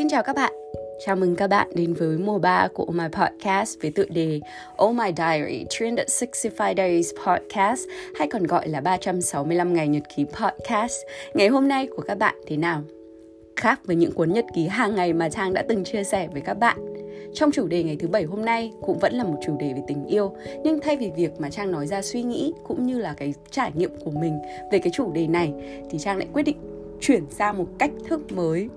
Xin chào các bạn. Chào mừng các bạn đến với mùa 3 của Oh My Podcast với tựa đề Oh My Diary 365 Days Podcast, hay còn gọi là 365 ngày nhật ký podcast. Ngày hôm nay của các bạn thế nào? Khác với những cuốn nhật ký hàng ngày mà Trang đã từng chia sẻ với các bạn. Trong chủ đề ngày thứ bảy hôm nay cũng vẫn là một chủ đề về tình yêu, Nhưng thay vì việc mà Trang nói ra suy nghĩ cũng như là cái trải nghiệm của mình về cái chủ đề này, Thì Trang lại quyết định chuyển sang một cách thức mới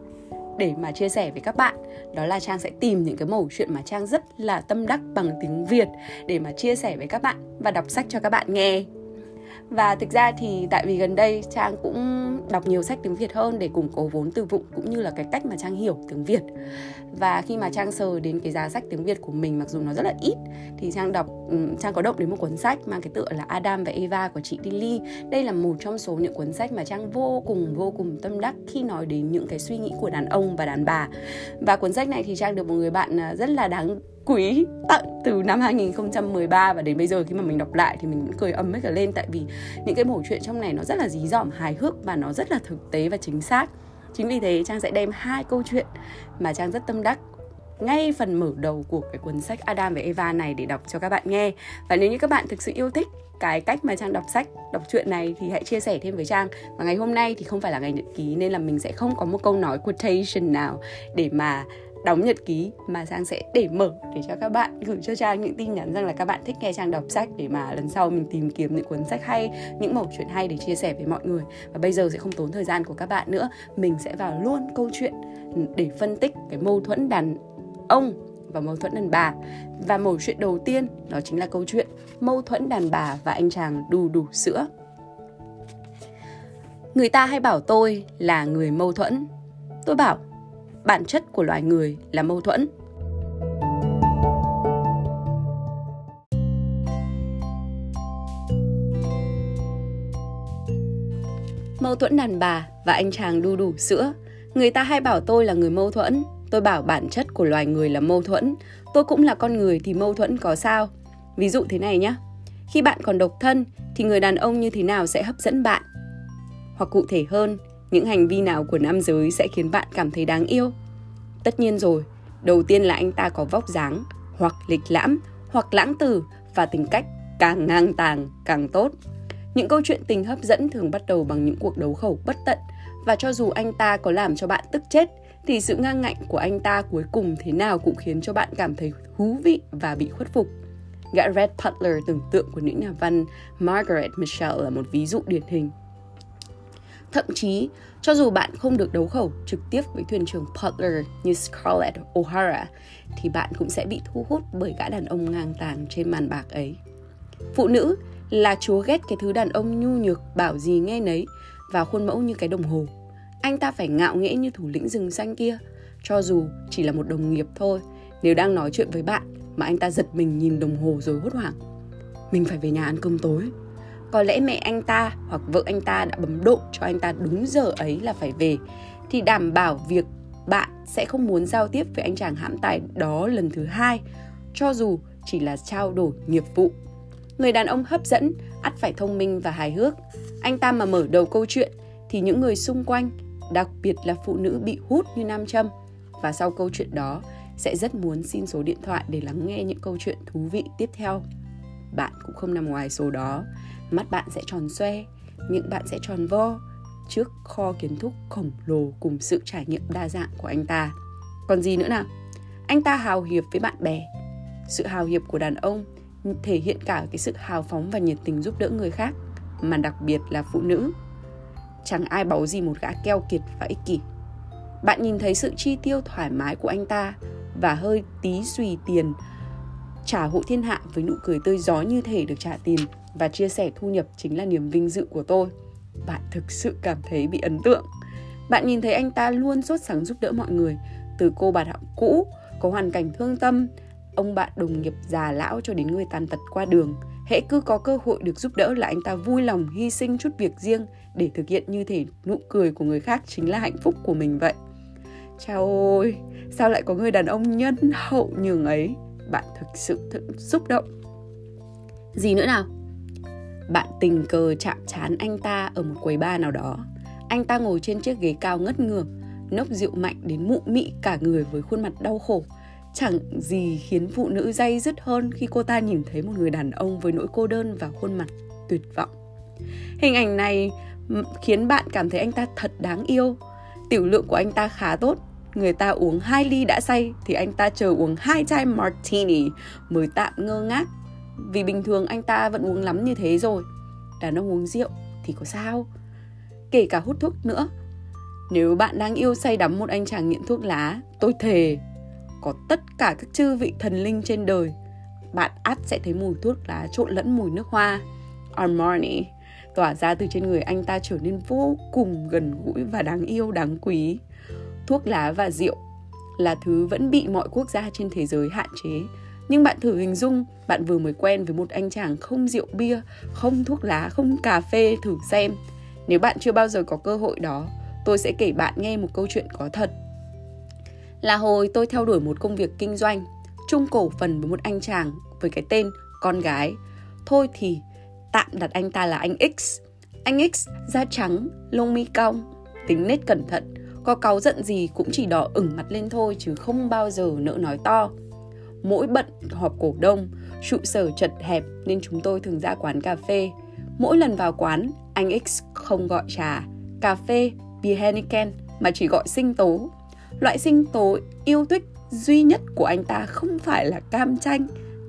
để mà chia sẻ với các bạn. Đó là trang sẽ tìm những cái mẩu chuyện mà trang rất là tâm đắc bằng tiếng việt để mà chia sẻ với các bạn và đọc sách cho các bạn nghe và thực ra thì tại vì gần đây trang cũng đọc nhiều sách tiếng việt hơn để củng cố vốn từ vựng cũng như là cái cách mà trang hiểu tiếng việt. Và khi mà trang sờ đến cái giá sách tiếng việt của mình, mặc dù nó rất là ít, thì trang đọc ừ, trang có động đến một cuốn sách mang cái tựa là adam và eva của chị dilly đây là một trong số những cuốn sách mà trang vô cùng vô cùng tâm đắc khi nói đến những cái suy nghĩ của đàn ông và đàn bà. Và cuốn sách này thì trang được một người bạn à, rất là đáng quý. Tận từ năm 2013 và đến bây giờ khi mà mình đọc lại thì mình vẫn cười âm hết cả lên. Tại vì những cái mẩu chuyện trong này nó rất là dí dỏm, hài hước và nó rất là thực tế và chính xác. Chính vì thế, trang sẽ đem hai câu chuyện mà trang rất tâm đắc ngay phần mở đầu của cái cuốn sách Adam và Eva này để đọc cho các bạn nghe. Và nếu như các bạn thực sự yêu thích cái cách mà trang đọc sách, đọc truyện này thì hãy chia sẻ thêm với trang. Và ngày hôm nay thì không phải là ngày nhật ký nên là mình sẽ không có một câu nói quotation nào để mà đóng nhật ký mà Trang sẽ để mở để cho các bạn gửi cho Trang những tin nhắn rằng là các bạn thích nghe Trang đọc sách để mà lần sau mình tìm kiếm những cuốn sách hay, những mẩu chuyện hay để chia sẻ với mọi người. Và bây giờ sẽ không tốn thời gian của các bạn nữa, mình sẽ vào luôn câu chuyện để phân tích cái mâu thuẫn đàn ông và mâu thuẫn đàn bà. Và mẩu chuyện đầu tiên đó chính là câu chuyện mâu thuẫn đàn bà và anh chàng đù đủ sữa. Người ta hay bảo tôi là người mâu thuẫn. Tôi bảo bản chất của loài người là mâu thuẫn. Mâu thuẫn đàn bà và anh chàng đu đủ sữa. Người ta hay bảo tôi là người mâu thuẫn. Tôi bảo bản chất của loài người là mâu thuẫn. Tôi cũng là con người thì mâu thuẫn có sao? Ví dụ thế này nhé khi bạn còn độc thân thì người đàn ông như thế nào sẽ hấp dẫn bạn? Hoặc cụ thể hơn những hành vi nào của nam giới sẽ khiến bạn cảm thấy đáng yêu tất nhiên rồi, đầu tiên là anh ta có vóc dáng, hoặc lịch lãm, hoặc lãng tử, và tính cách càng ngang tàng, càng tốt những câu chuyện tình hấp dẫn thường bắt đầu bằng những cuộc đấu khẩu bất tận, và cho dù anh ta có làm cho bạn tức chết, thì sự ngang ngạnh của anh ta cuối cùng thế nào cũng khiến cho bạn cảm thấy thú vị và bị khuất phục. Gã Red Butler, tưởng tượng của nữ nhà văn Margaret Mitchell là một ví dụ điển hình. Thậm chí, cho dù bạn không được đấu khẩu trực tiếp với thuyền trưởng Butler như Scarlett O'Hara, thì bạn cũng sẽ bị thu hút bởi gã đàn ông ngang tàn trên màn bạc ấy. Phụ nữ là chúa ghét cái thứ đàn ông nhu nhược bảo gì nghe nấy và khuôn mẫu như cái đồng hồ. Anh ta phải ngạo nghễ như thủ lĩnh rừng xanh kia, cho dù chỉ là một đồng nghiệp thôi. Nếu đang nói chuyện với bạn mà anh ta giật mình nhìn đồng hồ rồi hốt hoảng. Mình phải về nhà ăn cơm tối có lẽ mẹ anh ta hoặc vợ anh ta đã bấm độ cho anh ta đúng giờ ấy là phải về. Thì đảm bảo việc bạn sẽ không muốn giao tiếp với anh chàng hãm tài đó lần thứ hai, cho dù chỉ là trao đổi nghiệp vụ. Người đàn ông hấp dẫn, ắt phải thông minh và hài hước. Anh ta mà mở đầu câu chuyện thì những người xung quanh, đặc biệt là phụ nữ bị hút như nam châm và sau câu chuyện đó sẽ rất muốn xin số điện thoại để lắng nghe những câu chuyện thú vị tiếp theo. Bạn cũng không nằm ngoài số đó mắt bạn sẽ tròn xoe, miệng bạn sẽ tròn vo trước kho kiến thức khổng lồ cùng sự trải nghiệm đa dạng của anh ta. Còn gì nữa nào? Anh ta hào hiệp với bạn bè. Sự hào hiệp của đàn ông thể hiện cả cái sự hào phóng và nhiệt tình giúp đỡ người khác, mà đặc biệt là phụ nữ. Chẳng ai báu gì một gã keo kiệt và ích kỷ. Bạn nhìn thấy sự chi tiêu thoải mái của anh ta và hơi tí xùy tiền, trả hộ thiên hạ với nụ cười tươi gió như thể được trả tiền và chia sẻ thu nhập chính là niềm vinh dự của tôi. Bạn thực sự cảm thấy bị ấn tượng. Bạn nhìn thấy anh ta luôn sốt sắng giúp đỡ mọi người, từ cô bạn đạo cũ, có hoàn cảnh thương tâm, ông bạn đồng nghiệp già lão cho đến người tàn tật qua đường. Hễ cứ có cơ hội được giúp đỡ là anh ta vui lòng hy sinh chút việc riêng để thực hiện như thể nụ cười của người khác chính là hạnh phúc của mình vậy. Chào ôi, sao lại có người đàn ông nhân hậu nhường ấy? Bạn thực sự thực xúc động. Gì nữa nào? Bạn tình cờ chạm chán anh ta ở một quầy bar nào đó. Anh ta ngồi trên chiếc ghế cao ngất ngường, nốc rượu mạnh đến mụ mị cả người với khuôn mặt đau khổ. Chẳng gì khiến phụ nữ dây dứt hơn khi cô ta nhìn thấy một người đàn ông với nỗi cô đơn và khuôn mặt tuyệt vọng. Hình ảnh này khiến bạn cảm thấy anh ta thật đáng yêu. Tiểu lượng của anh ta khá tốt. Người ta uống hai ly đã say thì anh ta chờ uống hai chai martini mới tạm ngơ ngác. Vì bình thường anh ta vẫn uống lắm như thế rồi. Đàn ông uống rượu thì có sao? Kể cả hút thuốc nữa. Nếu bạn đang yêu say đắm một anh chàng nghiện thuốc lá, tôi thề có tất cả các chư vị thần linh trên đời bạn ắt sẽ thấy mùi thuốc lá trộn lẫn mùi nước hoa Armani tỏa ra từ trên người anh ta trở nên vô cùng gần gũi và đáng yêu đáng quý thuốc lá và rượu là thứ vẫn bị mọi quốc gia trên thế giới hạn chế nhưng bạn thử hình dung, bạn vừa mới quen với một anh chàng không rượu bia, không thuốc lá, không cà phê, thử xem. Nếu bạn chưa bao giờ có cơ hội đó, tôi sẽ kể bạn nghe một câu chuyện có thật. Là hồi tôi theo đuổi một công việc kinh doanh, chung cổ phần với một anh chàng với cái tên con gái. Thôi thì, tạm đặt anh ta là anh X. Anh X da trắng, lông mi cong, tính nết cẩn thận, có cáu giận gì cũng chỉ đỏ ửng mặt lên thôi chứ không bao giờ nỡ nói to mỗi bận họp cổ đông trụ sở chật hẹp nên chúng tôi thường ra quán cà phê mỗi lần vào quán anh X không gọi trà cà phê bia Henneken mà chỉ gọi sinh tố Loại sinh tố yêu thích duy nhất của anh ta không phải là cam chanh,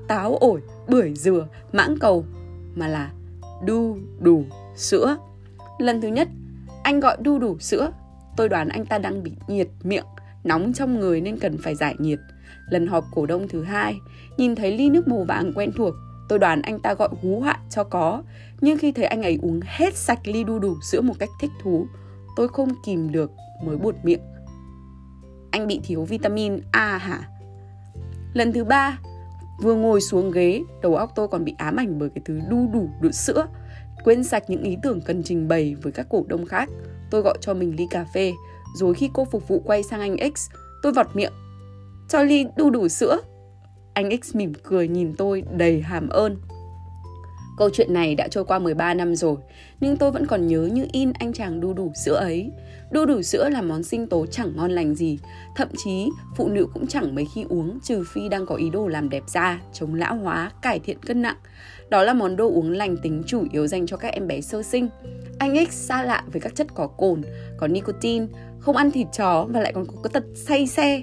táo ổi, bưởi dừa, mãng cầu mà là đu đủ sữa. Lần thứ nhất, anh gọi đu đủ sữa. Tôi đoán anh ta đang bị nhiệt miệng, nóng trong người nên cần phải giải nhiệt. Lần họp cổ đông thứ hai, nhìn thấy ly nước màu vàng quen thuộc, tôi đoán anh ta gọi hú họa cho có. Nhưng khi thấy anh ấy uống hết sạch ly đu đủ sữa một cách thích thú, tôi không kìm được mới buột miệng anh bị thiếu vitamin A hả? Lần thứ ba, vừa ngồi xuống ghế, đầu óc tôi còn bị ám ảnh bởi cái thứ đu đủ đủ sữa. Quên sạch những ý tưởng cần trình bày với các cổ đông khác. Tôi gọi cho mình ly cà phê, rồi khi cô phục vụ quay sang anh X, tôi vọt miệng. Cho ly đu đủ sữa. Anh X mỉm cười nhìn tôi đầy hàm ơn. Câu chuyện này đã trôi qua 13 năm rồi, nhưng tôi vẫn còn nhớ như in anh chàng đu đủ sữa ấy. Đu đủ sữa là món sinh tố chẳng ngon lành gì, thậm chí phụ nữ cũng chẳng mấy khi uống trừ phi đang có ý đồ làm đẹp da, chống lão hóa, cải thiện cân nặng. Đó là món đồ uống lành tính chủ yếu dành cho các em bé sơ sinh. Anh X xa lạ với các chất có cồn, có nicotine, không ăn thịt chó và lại còn có tật say xe.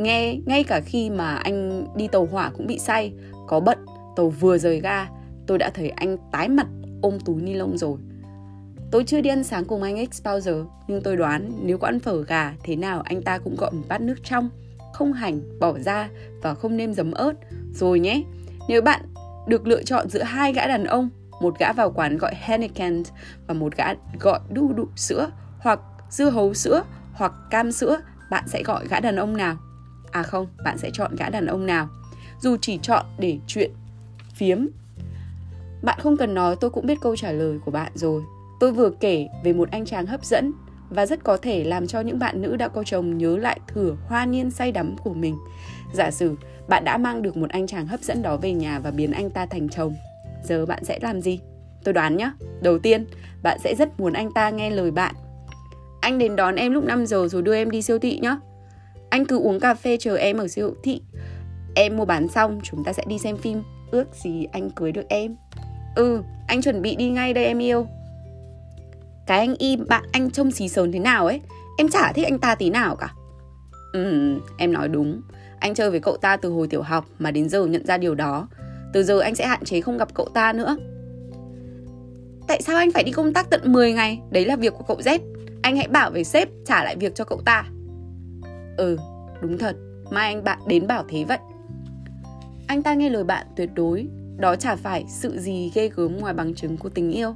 Nghe ngay cả khi mà anh đi tàu hỏa cũng bị say, có bận, tàu vừa rời ga, tôi đã thấy anh tái mặt ôm túi ni lông rồi. Tôi chưa đi ăn sáng cùng anh X bao giờ, nhưng tôi đoán nếu có ăn phở gà, thế nào anh ta cũng gọi một bát nước trong, không hành, bỏ ra và không nêm giấm ớt. Rồi nhé, nếu bạn được lựa chọn giữa hai gã đàn ông, một gã vào quán gọi Henneken và một gã gọi đu đủ sữa hoặc dưa hấu sữa hoặc cam sữa, bạn sẽ gọi gã đàn ông nào? À không, bạn sẽ chọn gã đàn ông nào? Dù chỉ chọn để chuyện phiếm bạn không cần nói tôi cũng biết câu trả lời của bạn rồi. Tôi vừa kể về một anh chàng hấp dẫn và rất có thể làm cho những bạn nữ đã có chồng nhớ lại thửa hoa niên say đắm của mình. Giả sử bạn đã mang được một anh chàng hấp dẫn đó về nhà và biến anh ta thành chồng. Giờ bạn sẽ làm gì? Tôi đoán nhé. Đầu tiên, bạn sẽ rất muốn anh ta nghe lời bạn. Anh đến đón em lúc 5 giờ rồi đưa em đi siêu thị nhé. Anh cứ uống cà phê chờ em ở siêu thị. Em mua bán xong, chúng ta sẽ đi xem phim. Ước gì anh cưới được em. Ừ, anh chuẩn bị đi ngay đây em yêu. Cái anh y bạn anh trông xí sờn thế nào ấy? Em chả thích anh ta tí nào cả. Ừ, em nói đúng. Anh chơi với cậu ta từ hồi tiểu học Mà đến giờ nhận ra điều đó. Từ giờ anh sẽ hạn chế không gặp cậu ta nữa. Tại sao anh phải đi công tác tận 10 ngày? Đấy là việc của cậu Z. Anh hãy bảo với sếp trả lại việc cho cậu ta. Ừ, đúng thật. Mai anh bạn đến bảo thế vậy. Anh ta nghe lời bạn tuyệt đối đó chả phải sự gì ghê gớm ngoài bằng chứng của tình yêu.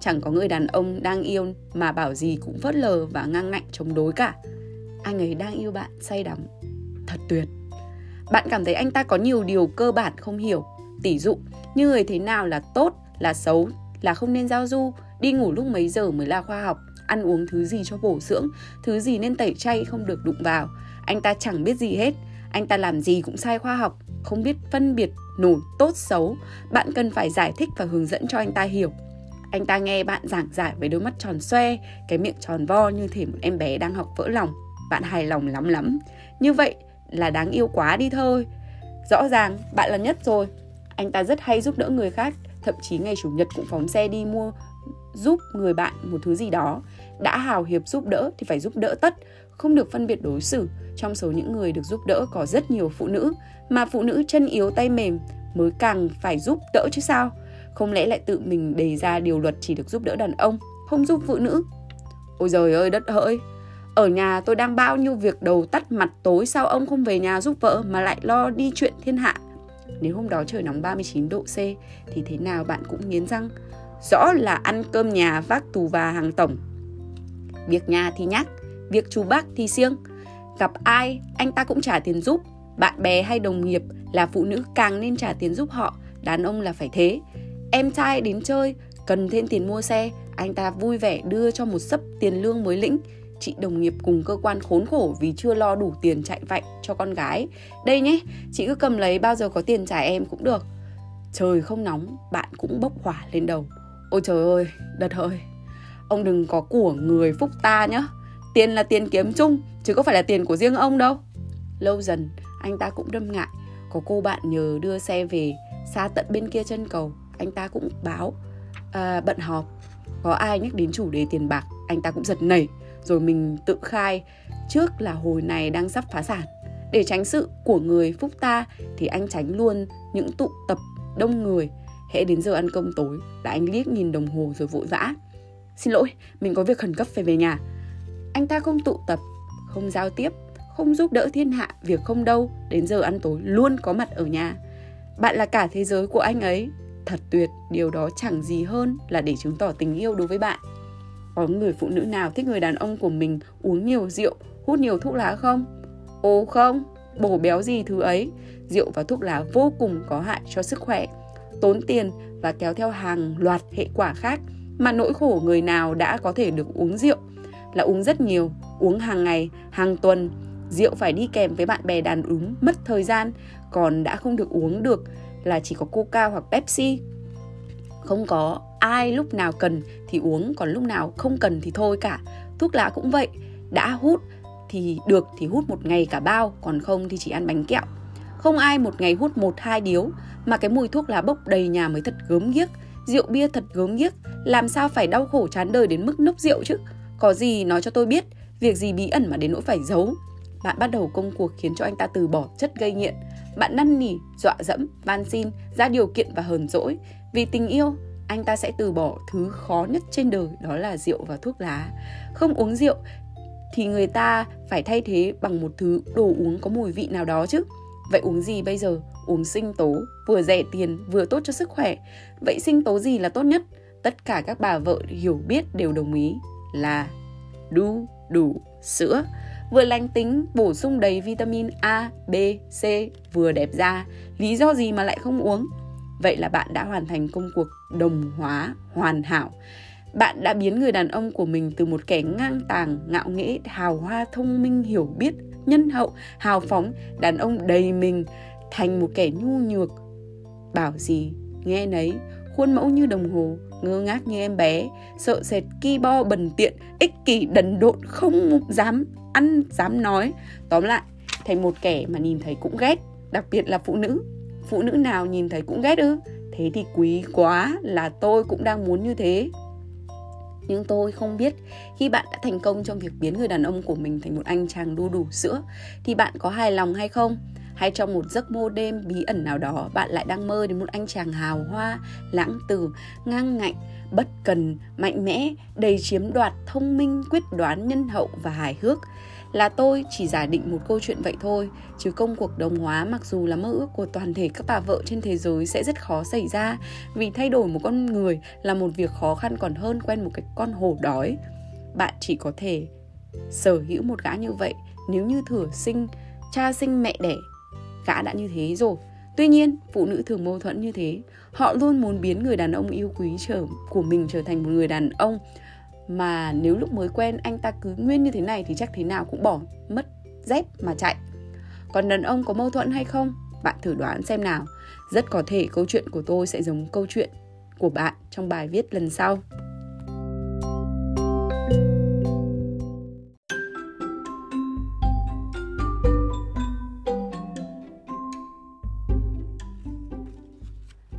Chẳng có người đàn ông đang yêu mà bảo gì cũng phớt lờ và ngang ngạnh chống đối cả. Anh ấy đang yêu bạn say đắm. Thật tuyệt. Bạn cảm thấy anh ta có nhiều điều cơ bản không hiểu. Tỷ dụ như người thế nào là tốt là xấu là không nên giao du đi ngủ lúc mấy giờ mới là khoa học ăn uống thứ gì cho bổ dưỡng thứ gì nên tẩy chay không được đụng vào anh ta chẳng biết gì hết anh ta làm gì cũng sai khoa học không biết phân biệt nổi tốt xấu bạn cần phải giải thích và hướng dẫn cho anh ta hiểu anh ta nghe bạn giảng giải với đôi mắt tròn xoe cái miệng tròn vo như thể một em bé đang học vỡ lòng bạn hài lòng lắm lắm. Như vậy là đáng yêu quá đi thôi. Rõ ràng bạn là nhất rồi. Anh ta rất hay giúp đỡ người khác, thậm chí ngày chủ nhật cũng phóng xe đi mua giúp người bạn một thứ gì đó. Đã hào hiệp giúp đỡ thì phải giúp đỡ tất, không được phân biệt đối xử. Trong số những người được giúp đỡ có rất nhiều phụ nữ, mà phụ nữ chân yếu tay mềm mới càng phải giúp đỡ chứ sao? Không lẽ lại tự mình đề ra điều luật chỉ được giúp đỡ đàn ông, không giúp phụ nữ? Ôi giời ơi đất hỡi, ở nhà tôi đang bao nhiêu việc đầu tắt mặt tối sao ông không về nhà giúp vợ mà lại lo đi chuyện thiên hạ. Nếu hôm đó trời nóng 39 độ C thì thế nào bạn cũng nghiến răng. Rõ là ăn cơm nhà vác tù và hàng tổng. Việc nhà thì nhắc, việc chú bác thì siêng. Gặp ai, anh ta cũng trả tiền giúp. Bạn bè hay đồng nghiệp là phụ nữ càng nên trả tiền giúp họ, đàn ông là phải thế. Em trai đến chơi, cần thêm tiền mua xe, anh ta vui vẻ đưa cho một sấp tiền lương mới lĩnh chị đồng nghiệp cùng cơ quan khốn khổ vì chưa lo đủ tiền chạy vạnh cho con gái. Đây nhé, chị cứ cầm lấy bao giờ có tiền trả em cũng được. Trời không nóng, bạn cũng bốc hỏa lên đầu. Ôi trời ơi, đất ơi. Ông đừng có của người phúc ta nhá. Tiền là tiền kiếm chung, chứ có phải là tiền của riêng ông đâu. Lâu dần, anh ta cũng đâm ngại. Có cô bạn nhờ đưa xe về xa tận bên kia chân cầu. Anh ta cũng báo à, bận họp. Có ai nhắc đến chủ đề tiền bạc, anh ta cũng giật nảy rồi mình tự khai trước là hồi này đang sắp phá sản. Để tránh sự của người phúc ta thì anh tránh luôn những tụ tập đông người. Hễ đến giờ ăn cơm tối là anh liếc nhìn đồng hồ rồi vội vã. Xin lỗi, mình có việc khẩn cấp phải về nhà. Anh ta không tụ tập, không giao tiếp, không giúp đỡ thiên hạ việc không đâu, đến giờ ăn tối luôn có mặt ở nhà. Bạn là cả thế giới của anh ấy. Thật tuyệt, điều đó chẳng gì hơn là để chứng tỏ tình yêu đối với bạn. Có người phụ nữ nào thích người đàn ông của mình uống nhiều rượu, hút nhiều thuốc lá không? Ồ không, bổ béo gì thứ ấy. Rượu và thuốc lá vô cùng có hại cho sức khỏe, tốn tiền và kéo theo hàng loạt hệ quả khác mà nỗi khổ người nào đã có thể được uống rượu? Là uống rất nhiều, uống hàng ngày, hàng tuần. Rượu phải đi kèm với bạn bè đàn ứng, mất thời gian, còn đã không được uống được là chỉ có Coca hoặc Pepsi. Không có ai lúc nào cần thì uống còn lúc nào không cần thì thôi cả. Thuốc lá cũng vậy đã hút thì được thì hút một ngày cả bao còn không thì chỉ ăn bánh kẹo. Không ai một ngày hút một hai điếu mà cái mùi thuốc lá bốc đầy nhà mới thật gớm ghiếc rượu bia thật gớm ghiếc làm sao phải đau khổ chán đời đến mức nốc rượu chứ? Có gì nói cho tôi biết, việc gì bí ẩn mà đến nỗi phải giấu? Bạn bắt đầu công cuộc khiến cho anh ta từ bỏ chất gây nghiện. Bạn năn nỉ, dọa dẫm, van xin, ra điều kiện và hờn dỗi. Vì tình yêu, anh ta sẽ từ bỏ thứ khó nhất trên đời, đó là rượu và thuốc lá. Không uống rượu thì người ta phải thay thế bằng một thứ đồ uống có mùi vị nào đó chứ? Vậy uống gì bây giờ? Uống sinh tố vừa rẻ tiền vừa tốt cho sức khỏe. Vậy sinh tố gì là tốt nhất? Tất cả các bà vợ hiểu biết đều đồng ý là đu đủ sữa. Vừa lành tính bổ sung đầy vitamin A, B, C vừa đẹp da. Lý do gì mà lại không uống? Vậy là bạn đã hoàn thành công cuộc đồng hóa hoàn hảo. Bạn đã biến người đàn ông của mình từ một kẻ ngang tàng, ngạo nghễ, hào hoa, thông minh, hiểu biết, nhân hậu, hào phóng, đàn ông đầy mình thành một kẻ nhu nhược. Bảo gì, nghe nấy, khuôn mẫu như đồng hồ, ngơ ngác như em bé, sợ sệt ki bo bần tiện, ích kỷ đần độn, không dám ăn, dám nói. Tóm lại, thành một kẻ mà nhìn thấy cũng ghét, đặc biệt là phụ nữ phụ nữ nào nhìn thấy cũng ghét ư thế thì quý quá là tôi cũng đang muốn như thế nhưng tôi không biết, khi bạn đã thành công trong việc biến người đàn ông của mình thành một anh chàng đu đủ sữa, thì bạn có hài lòng hay không? Hay trong một giấc mơ đêm bí ẩn nào đó, bạn lại đang mơ đến một anh chàng hào hoa, lãng tử, ngang ngạnh, bất cần, mạnh mẽ, đầy chiếm đoạt, thông minh, quyết đoán, nhân hậu và hài hước? Là tôi chỉ giả định một câu chuyện vậy thôi chứ công cuộc đồng hóa mặc dù là mơ ước của toàn thể các bà vợ trên thế giới sẽ rất khó xảy ra vì thay đổi một con người là một việc khó khăn còn hơn quen một cái con hổ đói. Bạn chỉ có thể sở hữu một gã như vậy nếu như thừa sinh cha sinh mẹ đẻ gã đã như thế rồi. Tuy nhiên, phụ nữ thường mâu thuẫn như thế. Họ luôn muốn biến người đàn ông yêu quý trở của mình trở thành một người đàn ông mà nếu lúc mới quen anh ta cứ nguyên như thế này thì chắc thế nào cũng bỏ mất dép mà chạy. Còn đàn ông có mâu thuẫn hay không? Bạn thử đoán xem nào. Rất có thể câu chuyện của tôi sẽ giống câu chuyện của bạn trong bài viết lần sau.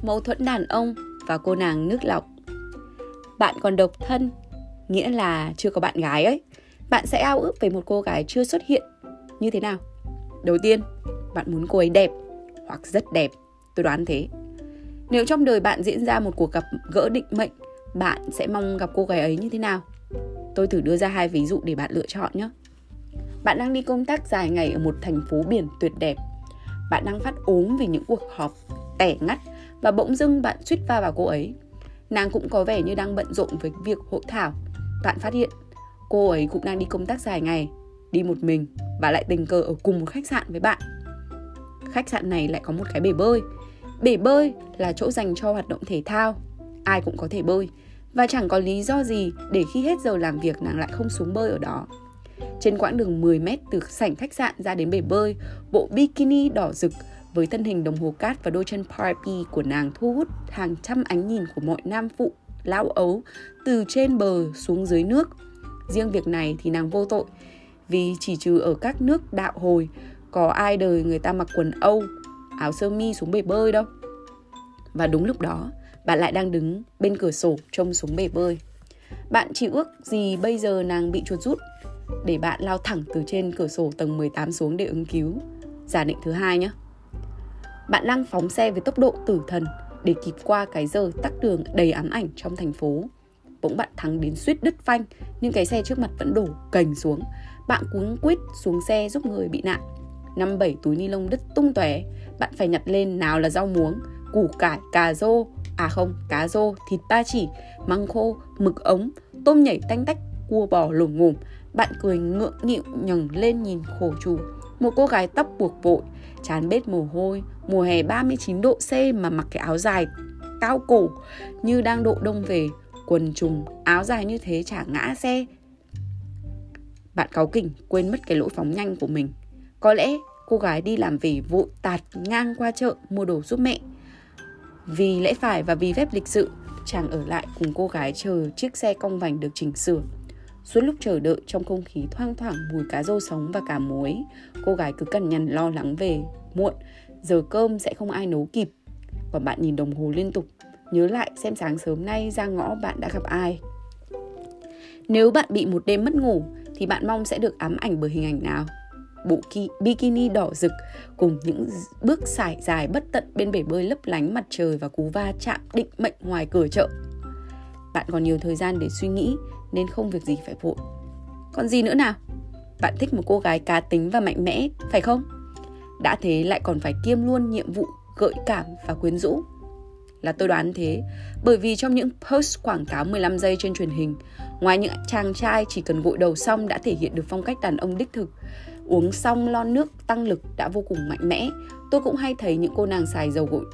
Mâu thuẫn đàn ông và cô nàng nước lọc. Bạn còn độc thân nghĩa là chưa có bạn gái ấy. Bạn sẽ ao ước về một cô gái chưa xuất hiện như thế nào? Đầu tiên, bạn muốn cô ấy đẹp hoặc rất đẹp, tôi đoán thế. Nếu trong đời bạn diễn ra một cuộc gặp gỡ định mệnh, bạn sẽ mong gặp cô gái ấy như thế nào? Tôi thử đưa ra hai ví dụ để bạn lựa chọn nhé. Bạn đang đi công tác dài ngày ở một thành phố biển tuyệt đẹp. Bạn đang phát ốm vì những cuộc họp tẻ ngắt và bỗng dưng bạn suýt va vào cô ấy. Nàng cũng có vẻ như đang bận rộn với việc hội thảo. Bạn phát hiện cô ấy cũng đang đi công tác dài ngày, đi một mình và lại tình cờ ở cùng một khách sạn với bạn. Khách sạn này lại có một cái bể bơi. Bể bơi là chỗ dành cho hoạt động thể thao. Ai cũng có thể bơi và chẳng có lý do gì để khi hết giờ làm việc nàng lại không xuống bơi ở đó. Trên quãng đường 10 mét từ sảnh khách sạn ra đến bể bơi, bộ bikini đỏ rực với thân hình đồng hồ cát và đôi chân Barbie của nàng thu hút hàng trăm ánh nhìn của mọi nam phụ lão ấu từ trên bờ xuống dưới nước. Riêng việc này thì nàng vô tội vì chỉ trừ ở các nước đạo hồi có ai đời người ta mặc quần Âu, áo sơ mi xuống bể bơi đâu. Và đúng lúc đó, bạn lại đang đứng bên cửa sổ trông xuống bể bơi. Bạn chỉ ước gì bây giờ nàng bị chuột rút để bạn lao thẳng từ trên cửa sổ tầng 18 xuống để ứng cứu. Giả định thứ hai nhé. Bạn đang phóng xe với tốc độ tử thần để kịp qua cái giờ tắc đường đầy ám ảnh trong thành phố. Bỗng bạn thắng đến suýt đứt phanh nhưng cái xe trước mặt vẫn đổ cành xuống. Bạn cuống quýt xuống xe giúp người bị nạn. Năm bảy túi ni lông đứt tung tóe, bạn phải nhặt lên nào là rau muống, củ cải, cà rô, à không, cá rô, thịt ba chỉ, măng khô, mực ống, tôm nhảy tanh tách, cua bò lổm ngổm. Bạn cười ngượng nghịu nhầng lên nhìn khổ chủ. Một cô gái tóc buộc vội, chán bết mồ hôi, mùa hè 39 độ C mà mặc cái áo dài cao cổ như đang độ đông về, quần trùng, áo dài như thế chả ngã xe. Bạn cáu kỉnh quên mất cái lỗi phóng nhanh của mình. Có lẽ cô gái đi làm về vội tạt ngang qua chợ mua đồ giúp mẹ. Vì lẽ phải và vì phép lịch sự, chàng ở lại cùng cô gái chờ chiếc xe cong vành được chỉnh sửa. Suốt lúc chờ đợi trong không khí thoang thoảng mùi cá rô sống và cá muối, cô gái cứ cằn nhằn lo lắng về muộn, giờ cơm sẽ không ai nấu kịp. Còn bạn nhìn đồng hồ liên tục, nhớ lại xem sáng sớm nay ra ngõ bạn đã gặp ai. Nếu bạn bị một đêm mất ngủ thì bạn mong sẽ được ám ảnh bởi hình ảnh nào? Bộ ki, bikini đỏ rực cùng những bước sải dài bất tận bên bể bơi lấp lánh mặt trời và cú va chạm định mệnh ngoài cửa chợ. Bạn còn nhiều thời gian để suy nghĩ nên không việc gì phải vội. Còn gì nữa nào? Bạn thích một cô gái cá tính và mạnh mẽ, phải không? Đã thế lại còn phải kiêm luôn nhiệm vụ gợi cảm và quyến rũ. Là tôi đoán thế, bởi vì trong những post quảng cáo 15 giây trên truyền hình, ngoài những chàng trai chỉ cần gội đầu xong đã thể hiện được phong cách đàn ông đích thực, uống xong lon nước tăng lực đã vô cùng mạnh mẽ, tôi cũng hay thấy những cô nàng xài dầu gội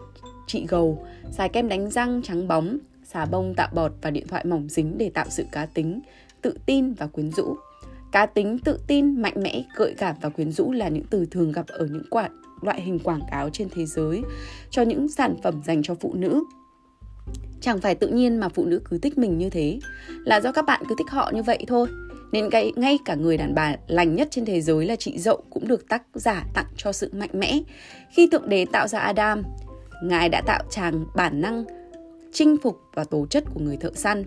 trị gầu, xài kem đánh răng trắng bóng, xà bông tạo bọt và điện thoại mỏng dính để tạo sự cá tính, tự tin và quyến rũ. Cá tính, tự tin, mạnh mẽ, gợi cảm và quyến rũ là những từ thường gặp ở những quả, loại hình quảng cáo trên thế giới cho những sản phẩm dành cho phụ nữ. Chẳng phải tự nhiên mà phụ nữ cứ thích mình như thế, là do các bạn cứ thích họ như vậy thôi. Nên ngay, ngay cả người đàn bà lành nhất trên thế giới là chị dậu cũng được tác giả tặng cho sự mạnh mẽ. Khi Thượng Đế tạo ra Adam, Ngài đã tạo chàng bản năng chinh phục và tố chất của người thợ săn.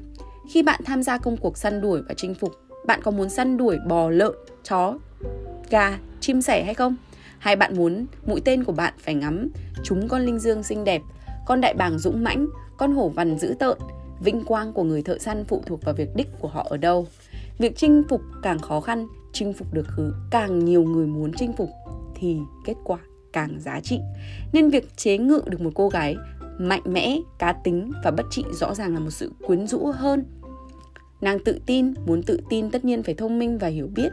Khi bạn tham gia công cuộc săn đuổi và chinh phục, bạn có muốn săn đuổi bò, lợn, chó, gà, chim sẻ hay không? Hay bạn muốn mũi tên của bạn phải ngắm chúng con linh dương xinh đẹp, con đại bàng dũng mãnh, con hổ vằn dữ tợn, vinh quang của người thợ săn phụ thuộc vào việc đích của họ ở đâu. Việc chinh phục càng khó khăn, chinh phục được càng nhiều người muốn chinh phục thì kết quả càng giá trị. Nên việc chế ngự được một cô gái mạnh mẽ, cá tính và bất trị rõ ràng là một sự quyến rũ hơn. Nàng tự tin, muốn tự tin tất nhiên phải thông minh và hiểu biết.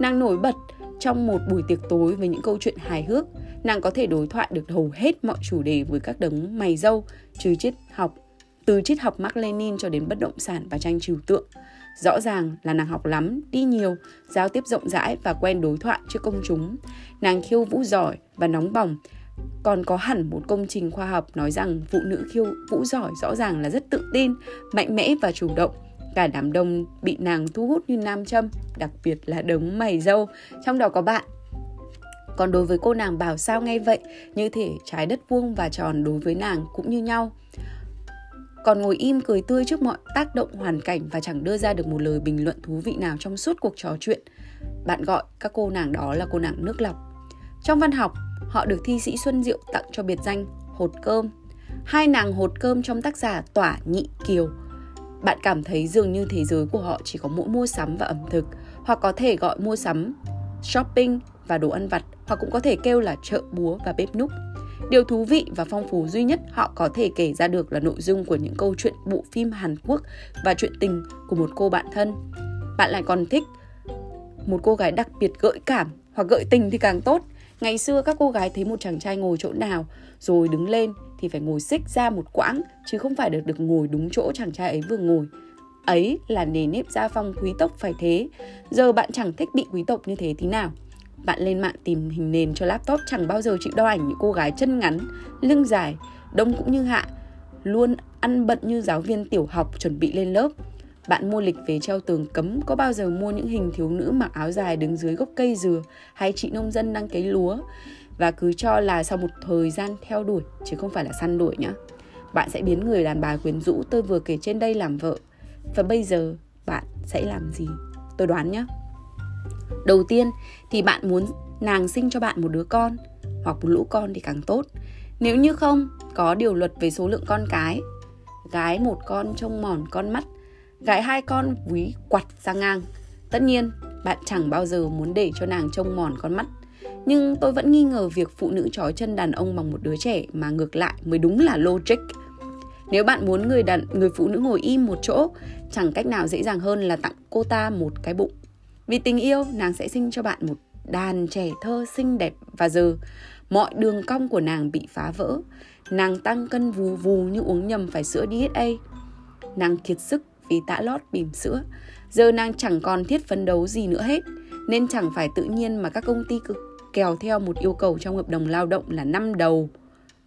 Nàng nổi bật trong một buổi tiệc tối với những câu chuyện hài hước. Nàng có thể đối thoại được hầu hết mọi chủ đề với các đấng mày dâu, trừ triết học, từ triết học Mark Lenin cho đến bất động sản và tranh trừu tượng. Rõ ràng là nàng học lắm, đi nhiều, giao tiếp rộng rãi và quen đối thoại trước công chúng. Nàng khiêu vũ giỏi và nóng bỏng, còn có hẳn một công trình khoa học nói rằng phụ nữ khiêu vũ giỏi rõ ràng là rất tự tin, mạnh mẽ và chủ động. Cả đám đông bị nàng thu hút như nam châm, đặc biệt là đống mày dâu, trong đó có bạn. Còn đối với cô nàng bảo sao ngay vậy, như thể trái đất vuông và tròn đối với nàng cũng như nhau. Còn ngồi im cười tươi trước mọi tác động hoàn cảnh và chẳng đưa ra được một lời bình luận thú vị nào trong suốt cuộc trò chuyện. Bạn gọi các cô nàng đó là cô nàng nước lọc. Trong văn học, họ được thi sĩ Xuân Diệu tặng cho biệt danh hột cơm. Hai nàng hột cơm trong tác giả Tỏa Nhị Kiều. Bạn cảm thấy dường như thế giới của họ chỉ có mỗi mua sắm và ẩm thực, hoặc có thể gọi mua sắm, shopping và đồ ăn vặt, hoặc cũng có thể kêu là chợ búa và bếp núc. Điều thú vị và phong phú duy nhất họ có thể kể ra được là nội dung của những câu chuyện bộ phim Hàn Quốc và chuyện tình của một cô bạn thân. Bạn lại còn thích một cô gái đặc biệt gợi cảm hoặc gợi tình thì càng tốt. Ngày xưa các cô gái thấy một chàng trai ngồi chỗ nào rồi đứng lên thì phải ngồi xích ra một quãng chứ không phải được được ngồi đúng chỗ chàng trai ấy vừa ngồi. Ấy là nề nếp gia phong quý tộc phải thế. Giờ bạn chẳng thích bị quý tộc như thế tí nào. Bạn lên mạng tìm hình nền cho laptop chẳng bao giờ chịu đo ảnh những cô gái chân ngắn, lưng dài, đông cũng như hạ, luôn ăn bận như giáo viên tiểu học chuẩn bị lên lớp. Bạn mua lịch về treo tường cấm có bao giờ mua những hình thiếu nữ mặc áo dài đứng dưới gốc cây dừa hay chị nông dân đang cấy lúa và cứ cho là sau một thời gian theo đuổi chứ không phải là săn đuổi nhá. Bạn sẽ biến người đàn bà quyến rũ tôi vừa kể trên đây làm vợ. Và bây giờ bạn sẽ làm gì? Tôi đoán nhé. Đầu tiên thì bạn muốn nàng sinh cho bạn một đứa con hoặc một lũ con thì càng tốt. Nếu như không, có điều luật về số lượng con cái. Gái một con trông mòn con mắt, gái hai con ví quặt ra ngang. Tất nhiên, bạn chẳng bao giờ muốn để cho nàng trông mòn con mắt. Nhưng tôi vẫn nghi ngờ việc phụ nữ trói chân đàn ông bằng một đứa trẻ mà ngược lại mới đúng là logic. Nếu bạn muốn người đàn người phụ nữ ngồi im một chỗ, chẳng cách nào dễ dàng hơn là tặng cô ta một cái bụng vì tình yêu, nàng sẽ sinh cho bạn một đàn trẻ thơ xinh đẹp và giờ mọi đường cong của nàng bị phá vỡ. Nàng tăng cân vù vù như uống nhầm phải sữa DHA. Nàng kiệt sức vì tã lót bìm sữa. Giờ nàng chẳng còn thiết phấn đấu gì nữa hết. Nên chẳng phải tự nhiên mà các công ty cực kèo theo một yêu cầu trong hợp đồng lao động là năm đầu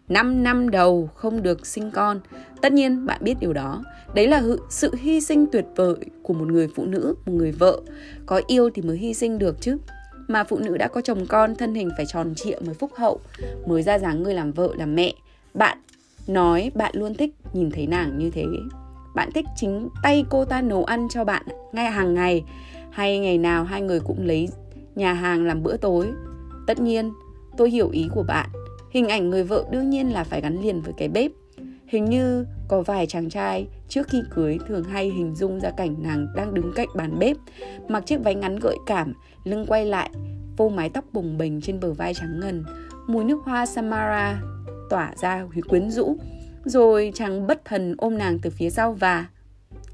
5 năm đầu không được sinh con. Tất nhiên bạn biết điều đó. Đấy là sự hy sinh tuyệt vời của một người phụ nữ, một người vợ. Có yêu thì mới hy sinh được chứ. Mà phụ nữ đã có chồng con, thân hình phải tròn trịa mới phúc hậu, mới ra dáng người làm vợ, làm mẹ. Bạn nói bạn luôn thích nhìn thấy nàng như thế. Bạn thích chính tay cô ta nấu ăn cho bạn ngay hàng ngày hay ngày nào hai người cũng lấy nhà hàng làm bữa tối. Tất nhiên, tôi hiểu ý của bạn Hình ảnh người vợ đương nhiên là phải gắn liền với cái bếp. Hình như có vài chàng trai trước khi cưới thường hay hình dung ra cảnh nàng đang đứng cạnh bàn bếp, mặc chiếc váy ngắn gợi cảm, lưng quay lại, vô mái tóc bồng bềnh trên bờ vai trắng ngần, mùi nước hoa Samara tỏa ra quyến rũ, rồi chàng bất thần ôm nàng từ phía sau và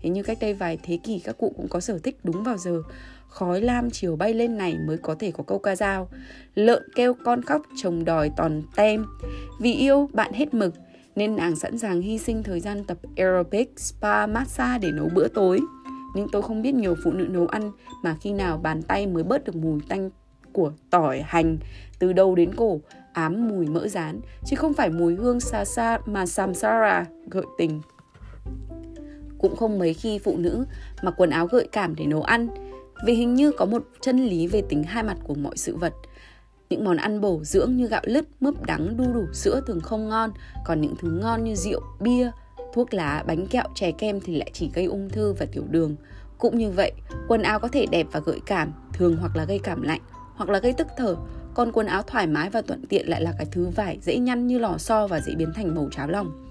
thế như cách đây vài thế kỷ các cụ cũng có sở thích đúng vào giờ khói lam chiều bay lên này mới có thể có câu ca dao. Lợn kêu con khóc chồng đòi toàn tem. Vì yêu bạn hết mực nên nàng sẵn sàng hy sinh thời gian tập aerobic, spa, massage để nấu bữa tối. Nhưng tôi không biết nhiều phụ nữ nấu ăn mà khi nào bàn tay mới bớt được mùi tanh của tỏi hành từ đầu đến cổ ám mùi mỡ rán chứ không phải mùi hương xa xa mà samsara gợi tình cũng không mấy khi phụ nữ mặc quần áo gợi cảm để nấu ăn vì hình như có một chân lý về tính hai mặt của mọi sự vật những món ăn bổ dưỡng như gạo lứt, mướp đắng, đu đủ sữa thường không ngon, còn những thứ ngon như rượu, bia, thuốc lá, bánh kẹo, chè kem thì lại chỉ gây ung thư và tiểu đường. Cũng như vậy, quần áo có thể đẹp và gợi cảm, thường hoặc là gây cảm lạnh, hoặc là gây tức thở, còn quần áo thoải mái và thuận tiện lại là cái thứ vải dễ nhăn như lò xo và dễ biến thành màu cháo lòng.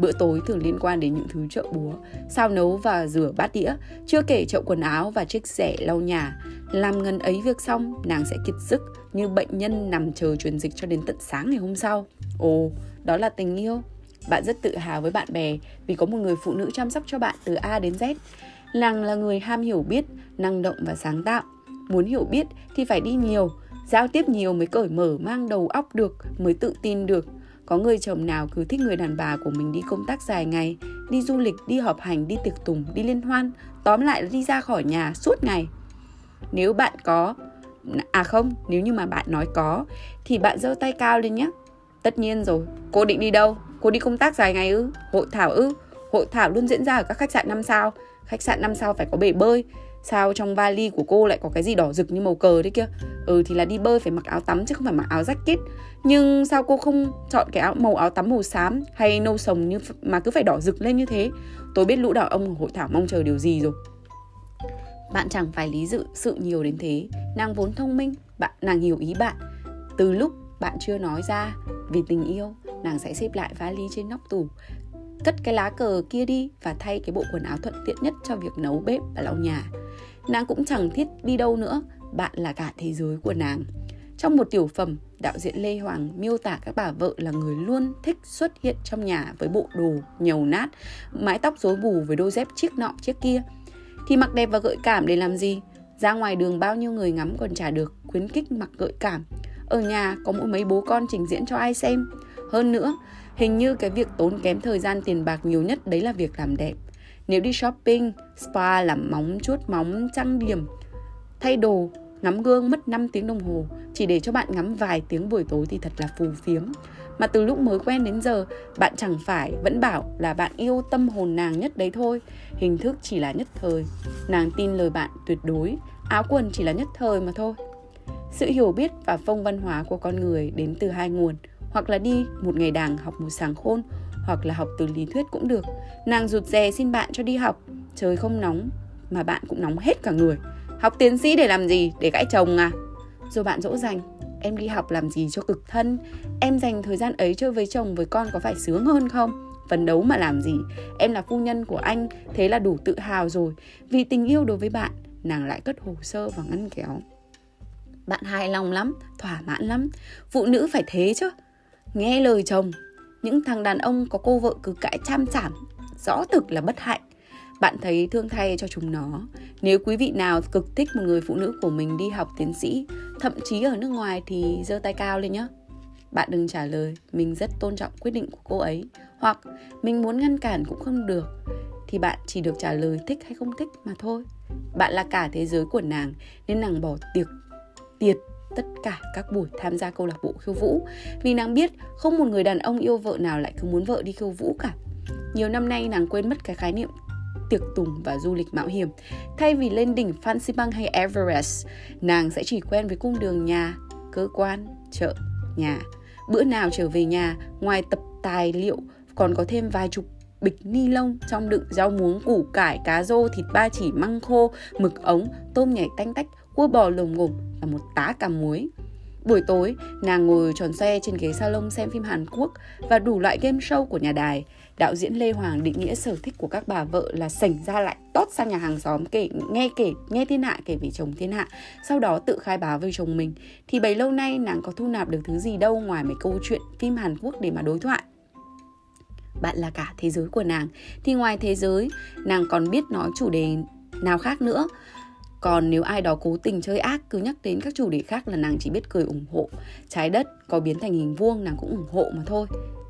Bữa tối thường liên quan đến những thứ chợ búa, sao nấu và rửa bát đĩa, chưa kể chậu quần áo và chiếc rẻ lau nhà. Làm ngần ấy việc xong, nàng sẽ kiệt sức như bệnh nhân nằm chờ truyền dịch cho đến tận sáng ngày hôm sau. Ồ, đó là tình yêu. Bạn rất tự hào với bạn bè vì có một người phụ nữ chăm sóc cho bạn từ A đến Z. Nàng là người ham hiểu biết, năng động và sáng tạo. Muốn hiểu biết thì phải đi nhiều, giao tiếp nhiều mới cởi mở mang đầu óc được, mới tự tin được, có người chồng nào cứ thích người đàn bà của mình đi công tác dài ngày, đi du lịch, đi họp hành, đi tiệc tùng, đi liên hoan, tóm lại là đi ra khỏi nhà suốt ngày. Nếu bạn có À không, nếu như mà bạn nói có Thì bạn giơ tay cao lên nhé Tất nhiên rồi, cô định đi đâu? Cô đi công tác dài ngày ư? Hội thảo ư? Hội thảo luôn diễn ra ở các khách sạn 5 sao Khách sạn 5 sao phải có bể bơi sao trong vali của cô lại có cái gì đỏ rực như màu cờ đấy kia ừ thì là đi bơi phải mặc áo tắm chứ không phải mặc áo jacket nhưng sao cô không chọn cái áo màu áo tắm màu xám hay nâu sồng như mà cứ phải đỏ rực lên như thế? Tôi biết lũ đàn ông ở hội thảo mong chờ điều gì rồi. Bạn chẳng phải lý dự sự nhiều đến thế. Nàng vốn thông minh, bạn, nàng hiểu ý bạn. Từ lúc bạn chưa nói ra vì tình yêu, nàng sẽ xếp lại vali trên nóc tủ, cất cái lá cờ kia đi và thay cái bộ quần áo thuận tiện nhất cho việc nấu bếp và lau nhà. Nàng cũng chẳng thiết đi đâu nữa, bạn là cả thế giới của nàng. Trong một tiểu phẩm đạo diễn lê hoàng miêu tả các bà vợ là người luôn thích xuất hiện trong nhà với bộ đồ nhầu nát, mái tóc rối bù với đôi dép chiếc nọ, chiếc kia. Thì mặc đẹp và gợi cảm để làm gì? Ra ngoài đường bao nhiêu người ngắm còn trả được khuyến khích mặc gợi cảm. Ở nhà có mỗi mấy bố con trình diễn cho ai xem. Hơn nữa, hình như cái việc tốn kém thời gian tiền bạc nhiều nhất đấy là việc làm đẹp. Nếu đi shopping, spa làm móng chuốt, móng trang điểm, thay đồ ngắm gương mất 5 tiếng đồng hồ, chỉ để cho bạn ngắm vài tiếng buổi tối thì thật là phù phiếm. Mà từ lúc mới quen đến giờ, bạn chẳng phải vẫn bảo là bạn yêu tâm hồn nàng nhất đấy thôi. Hình thức chỉ là nhất thời. Nàng tin lời bạn tuyệt đối. Áo quần chỉ là nhất thời mà thôi. Sự hiểu biết và phong văn hóa của con người đến từ hai nguồn. Hoặc là đi một ngày đàng học một sáng khôn, hoặc là học từ lý thuyết cũng được. Nàng rụt rè xin bạn cho đi học. Trời không nóng, mà bạn cũng nóng hết cả người học tiến sĩ để làm gì? Để gãi chồng à? Rồi bạn dỗ dành, em đi học làm gì cho cực thân? Em dành thời gian ấy chơi với chồng, với con có phải sướng hơn không? Phấn đấu mà làm gì? Em là phu nhân của anh, thế là đủ tự hào rồi. Vì tình yêu đối với bạn, nàng lại cất hồ sơ và ngăn kéo. Bạn hài lòng lắm, thỏa mãn lắm. Phụ nữ phải thế chứ. Nghe lời chồng, những thằng đàn ông có cô vợ cứ cãi chăm chảm, rõ thực là bất hạnh bạn thấy thương thay cho chúng nó. Nếu quý vị nào cực thích một người phụ nữ của mình đi học tiến sĩ, thậm chí ở nước ngoài thì giơ tay cao lên nhé bạn đừng trả lời, mình rất tôn trọng quyết định của cô ấy. Hoặc, mình muốn ngăn cản cũng không được, thì bạn chỉ được trả lời thích hay không thích mà thôi. Bạn là cả thế giới của nàng, nên nàng bỏ tiệc, tiệt tất cả các buổi tham gia câu lạc bộ khiêu vũ. Vì nàng biết không một người đàn ông yêu vợ nào lại cứ muốn vợ đi khiêu vũ cả. Nhiều năm nay nàng quên mất cái khái niệm tiệc tùng và du lịch mạo hiểm. Thay vì lên đỉnh Phan Xipang hay Everest, nàng sẽ chỉ quen với cung đường nhà, cơ quan, chợ, nhà. Bữa nào trở về nhà, ngoài tập tài liệu còn có thêm vài chục bịch ni lông trong đựng rau muống, củ cải, cá rô, thịt ba chỉ, măng khô, mực ống, tôm nhảy tanh tách, cua bò lồng ngồm và một tá cà muối. Buổi tối, nàng ngồi tròn xe trên ghế salon xem phim Hàn Quốc và đủ loại game show của nhà đài. Đạo diễn Lê Hoàng định nghĩa sở thích của các bà vợ là sảnh ra lại tót sang nhà hàng xóm kể nghe kể nghe thiên hạ kể về chồng thiên hạ, sau đó tự khai báo với chồng mình. Thì bấy lâu nay nàng có thu nạp được thứ gì đâu ngoài mấy câu chuyện phim Hàn Quốc để mà đối thoại. Bạn là cả thế giới của nàng. Thì ngoài thế giới nàng còn biết nói chủ đề nào khác nữa. Còn nếu ai đó cố tình chơi ác cứ nhắc đến các chủ đề khác là nàng chỉ biết cười ủng hộ. Trái đất có biến thành hình vuông nàng cũng ủng hộ mà thôi.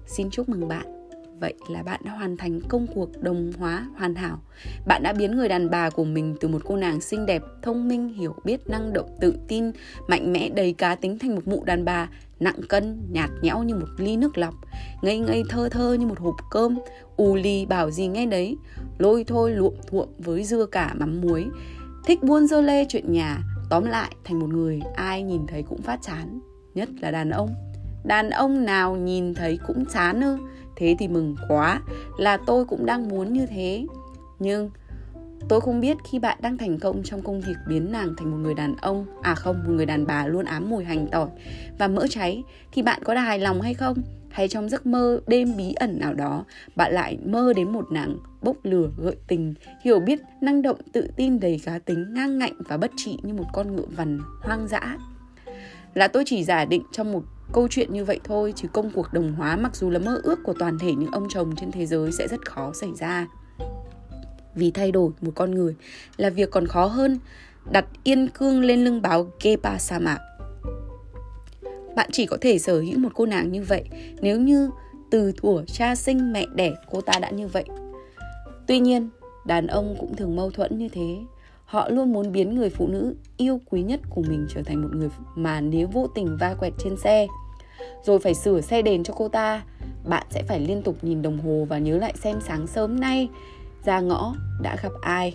Xin chúc mừng bạn vậy là bạn đã hoàn thành công cuộc đồng hóa hoàn hảo. Bạn đã biến người đàn bà của mình từ một cô nàng xinh đẹp, thông minh, hiểu biết, năng động, tự tin, mạnh mẽ, đầy cá tính thành một mụ đàn bà, nặng cân, nhạt nhẽo như một ly nước lọc, ngây ngây thơ thơ như một hộp cơm ù lì bảo gì nghe đấy, lôi thôi luộm thuộm với dưa cả mắm muối, thích buôn dơ lê chuyện nhà, tóm lại thành một người ai nhìn thấy cũng phát chán, nhất là đàn ông. Đàn ông nào nhìn thấy cũng chán ư? Thế thì mừng quá là tôi cũng đang muốn như thế. Nhưng tôi không biết khi bạn đang thành công trong công việc biến nàng thành một người đàn ông à không, một người đàn bà luôn ám mùi hành tỏi và mỡ cháy, thì bạn có hài lòng hay không? Hay trong giấc mơ đêm bí ẩn nào đó, bạn lại mơ đến một nàng bốc lửa gợi tình, hiểu biết năng động, tự tin, đầy cá tính, ngang ngạnh và bất trị như một con ngựa vằn hoang dã? Là tôi chỉ giả định trong một câu chuyện như vậy thôi chứ công cuộc đồng hóa mặc dù là mơ ước của toàn thể những ông chồng trên thế giới sẽ rất khó xảy ra vì thay đổi một con người là việc còn khó hơn đặt yên cương lên lưng báo Gepa sa mạc bạn chỉ có thể sở hữu một cô nàng như vậy nếu như từ thuở cha sinh mẹ đẻ cô ta đã như vậy. Tuy nhiên, đàn ông cũng thường mâu thuẫn như thế. Họ luôn muốn biến người phụ nữ yêu quý nhất của mình trở thành một người mà nếu vô tình va quẹt trên xe rồi phải sửa xe đền cho cô ta, bạn sẽ phải liên tục nhìn đồng hồ và nhớ lại xem sáng sớm nay ra ngõ đã gặp ai.